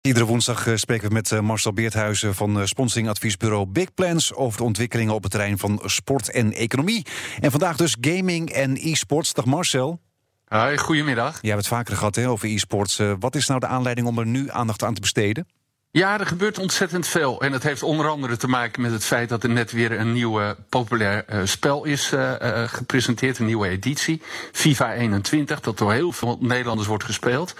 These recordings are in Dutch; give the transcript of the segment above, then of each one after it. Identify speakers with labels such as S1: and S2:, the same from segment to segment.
S1: Iedere woensdag eh, spreken we met eh, Marcel Beerthuizen van eh, sponsoringadviesbureau Big Plans over de ontwikkelingen op het terrein van sport en economie. En vandaag dus gaming en e-sports. Dag Marcel.
S2: Hoi, goedemiddag.
S1: Jij hebt het vaker gehad hè, over e-sports. Wat is nou de aanleiding om er nu aandacht aan te besteden?
S2: Ja, er gebeurt ontzettend veel. En dat heeft onder andere te maken met het feit dat er net weer een nieuw populair uh, spel is uh, uh, gepresenteerd. Een nieuwe editie. FIFA 21, dat door heel veel Nederlanders wordt gespeeld.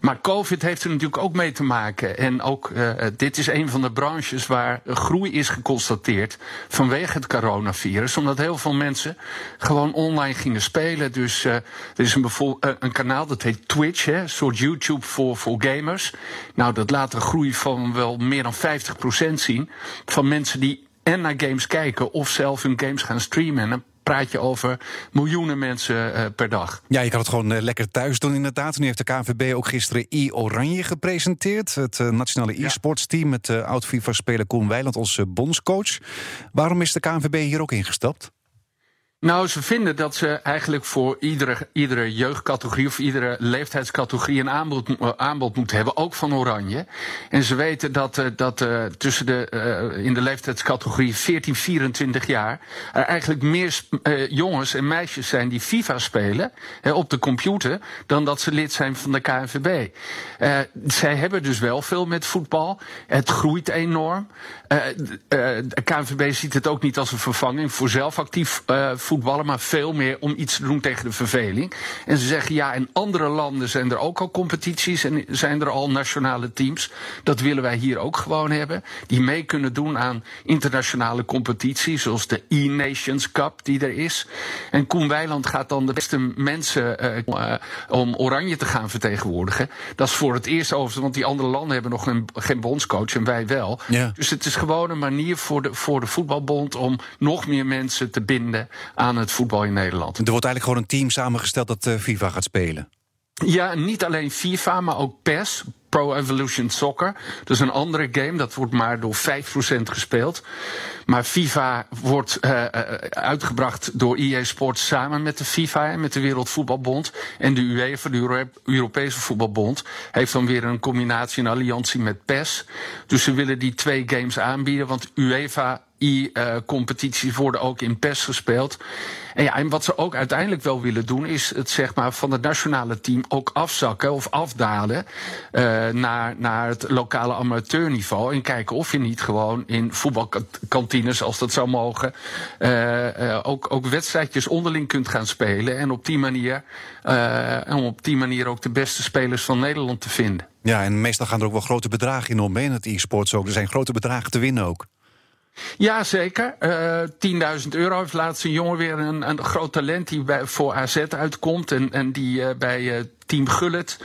S2: Maar COVID heeft er natuurlijk ook mee te maken. En ook dit is een van de branches waar groei is geconstateerd vanwege het coronavirus. Omdat heel veel mensen gewoon online gingen spelen. Dus er is een, een kanaal dat heet Twitch, hè, een soort YouTube voor, voor gamers. Nou, dat laat de groei van wel meer dan 50% zien. Van mensen die en naar games kijken of zelf hun games gaan streamen. En dan praat je over miljoenen mensen uh, per dag.
S1: Ja, je kan het gewoon uh, lekker thuis doen inderdaad. Nu heeft de KNVB ook gisteren e-Oranje gepresenteerd. Het uh, nationale e-sports team met oud-FIFA-speler Koen Weiland als bondscoach. Waarom is de KNVB hier ook ingestapt?
S2: Nou, ze vinden dat ze eigenlijk voor iedere, iedere jeugdcategorie of iedere leeftijdscategorie een aanbod, uh, aanbod moeten hebben, ook van Oranje. En ze weten dat, uh, dat uh, tussen de, in de leeftijdscategorie 14, 24 jaar er eigenlijk meer jongens en meisjes zijn die FIFA spelen op de computer dan dat ze lid zijn van de KNVB. zij hebben dus wel veel met voetbal. Het groeit enorm. de KNVB ziet het ook niet als een vervanging voor zelf actief voetballen, maar veel meer om iets te doen tegen de verveling. En ze zeggen ja, in andere landen zijn er ook al competities en zijn er al nationale teams. Dat willen wij hier ook gewoon hebben. Die mee kunnen doen aan internationale competities, zoals de E-Nations Cup die er is. En Koen Weiland gaat dan de beste mensen uh, om Oranje te gaan vertegenwoordigen. Dat is voor het eerst over, want die andere landen hebben nog een, geen bondscoach en wij wel. Ja. Dus het is gewoon een manier voor de, voor de voetbalbond om nog meer mensen te binden aan het voetbal in Nederland.
S1: Er wordt eigenlijk gewoon een team samengesteld dat uh, FIFA gaat spelen.
S2: Ja, niet alleen FIFA, maar ook PES, Pro Evolution Soccer. Dat is een andere game, dat wordt maar door 5% gespeeld. Maar FIFA wordt uh, uitgebracht door EA Sports samen met de FIFA en met de Wereldvoetbalbond. En de UEFA, de Europese Voetbalbond, heeft dan weer een combinatie, een alliantie met PES. Dus ze willen die twee games aanbieden, want UEFA competities worden ook in PES gespeeld. En, ja, en wat ze ook uiteindelijk wel willen doen, is het zeg maar, van het nationale team ook afzakken of afdalen uh, naar, naar het lokale amateurniveau. En kijken of je niet gewoon in voetbalkantines, als dat zou mogen, uh, ook, ook wedstrijdjes onderling kunt gaan spelen. En op die manier, en op die manier ook de beste spelers van Nederland te vinden.
S1: Ja, en meestal gaan er ook wel grote bedragen in om in het e-sports ook. Er zijn grote bedragen te winnen ook.
S2: Ja, zeker. Uh, 10.000 euro heeft laatst een jongen weer een, een groot talent die bij, voor AZ uitkomt. En, en die uh, bij uh, Team Gullet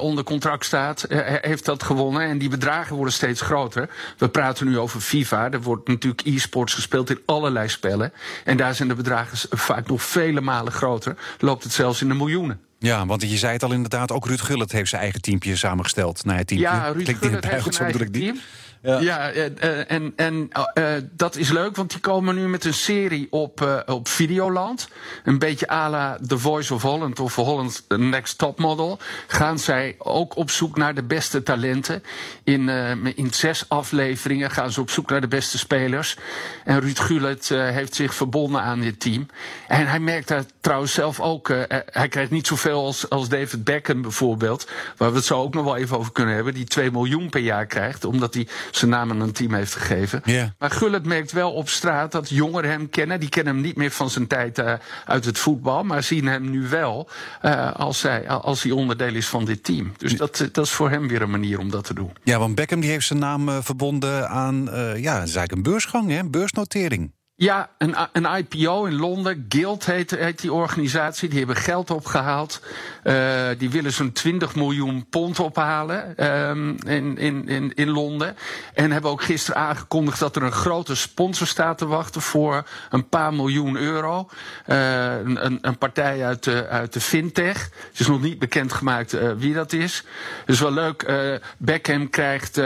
S2: onder contract staat, heeft dat gewonnen. En die bedragen worden steeds groter. We praten nu over FIFA. Er wordt natuurlijk e-sports gespeeld in allerlei spellen. En daar zijn de bedragen vaak nog vele malen groter. Loopt het zelfs in de miljoenen.
S1: Ja, want je zei het al inderdaad, ook Ruud Gullit heeft zijn eigen teampje samengesteld. Nou, het teampje.
S2: Ja, Ruud Gullit heeft zijn eigen team. Ja, uh, en, en uh, dat is leuk, want die komen nu met een serie op, uh, op Videoland. Een beetje à la The Voice of Holland of Holland Next Top Model. Gaan zij ook op zoek naar de beste talenten. In, in zes afleveringen gaan ze op zoek naar de beste spelers. En Ruud Gullit heeft zich verbonden aan dit team. En hij merkt daar trouwens zelf ook... hij krijgt niet zoveel als, als David Beckham bijvoorbeeld. Waar we het zo ook nog wel even over kunnen hebben. Die 2 miljoen per jaar krijgt, omdat hij zijn naam aan een team heeft gegeven. Yeah. Maar Gullit merkt wel op straat dat jongeren hem kennen. Die kennen hem niet meer van zijn tijd uh, uit het voetbal, maar zien hem nu wel uh, als, hij, als hij onderdeel is van dit team. Dus dat, dat is voor hem weer een manier om dat te doen.
S1: Ja, want Beckham die heeft zijn naam verbonden aan ja, eigenlijk een beursgang, hè, beursnotering.
S2: Ja, een, een IPO in Londen. Guild heet, die organisatie. Die hebben geld opgehaald. Uh, die willen zo'n 20 miljoen pond ophalen um, in, in, in, in Londen. En hebben ook gisteren aangekondigd dat er een grote sponsor staat te wachten voor een paar miljoen euro. Uh, een, een partij uit de, uit de fintech. Het is nog niet bekendgemaakt uh, wie dat is. Dus wel leuk. Beckham krijgt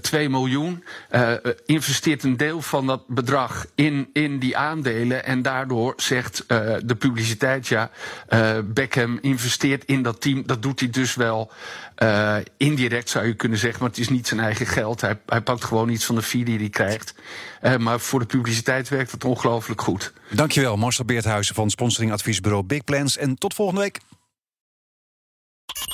S2: 2 miljoen. investeert een deel van dat bedrag in die aandelen. En daardoor zegt uh, de publiciteit, ja, uh, Beckham investeert in dat team. Dat doet hij dus wel uh, indirect, zou je kunnen zeggen. Maar het is niet zijn eigen geld. Hij, hij pakt gewoon iets van de fee die hij krijgt. maar voor de publiciteit werkt het ongelooflijk goed.
S1: Dankjewel, Marcel Beerthuizen van sponsoringadviesbureau Big Plans. En tot volgende week.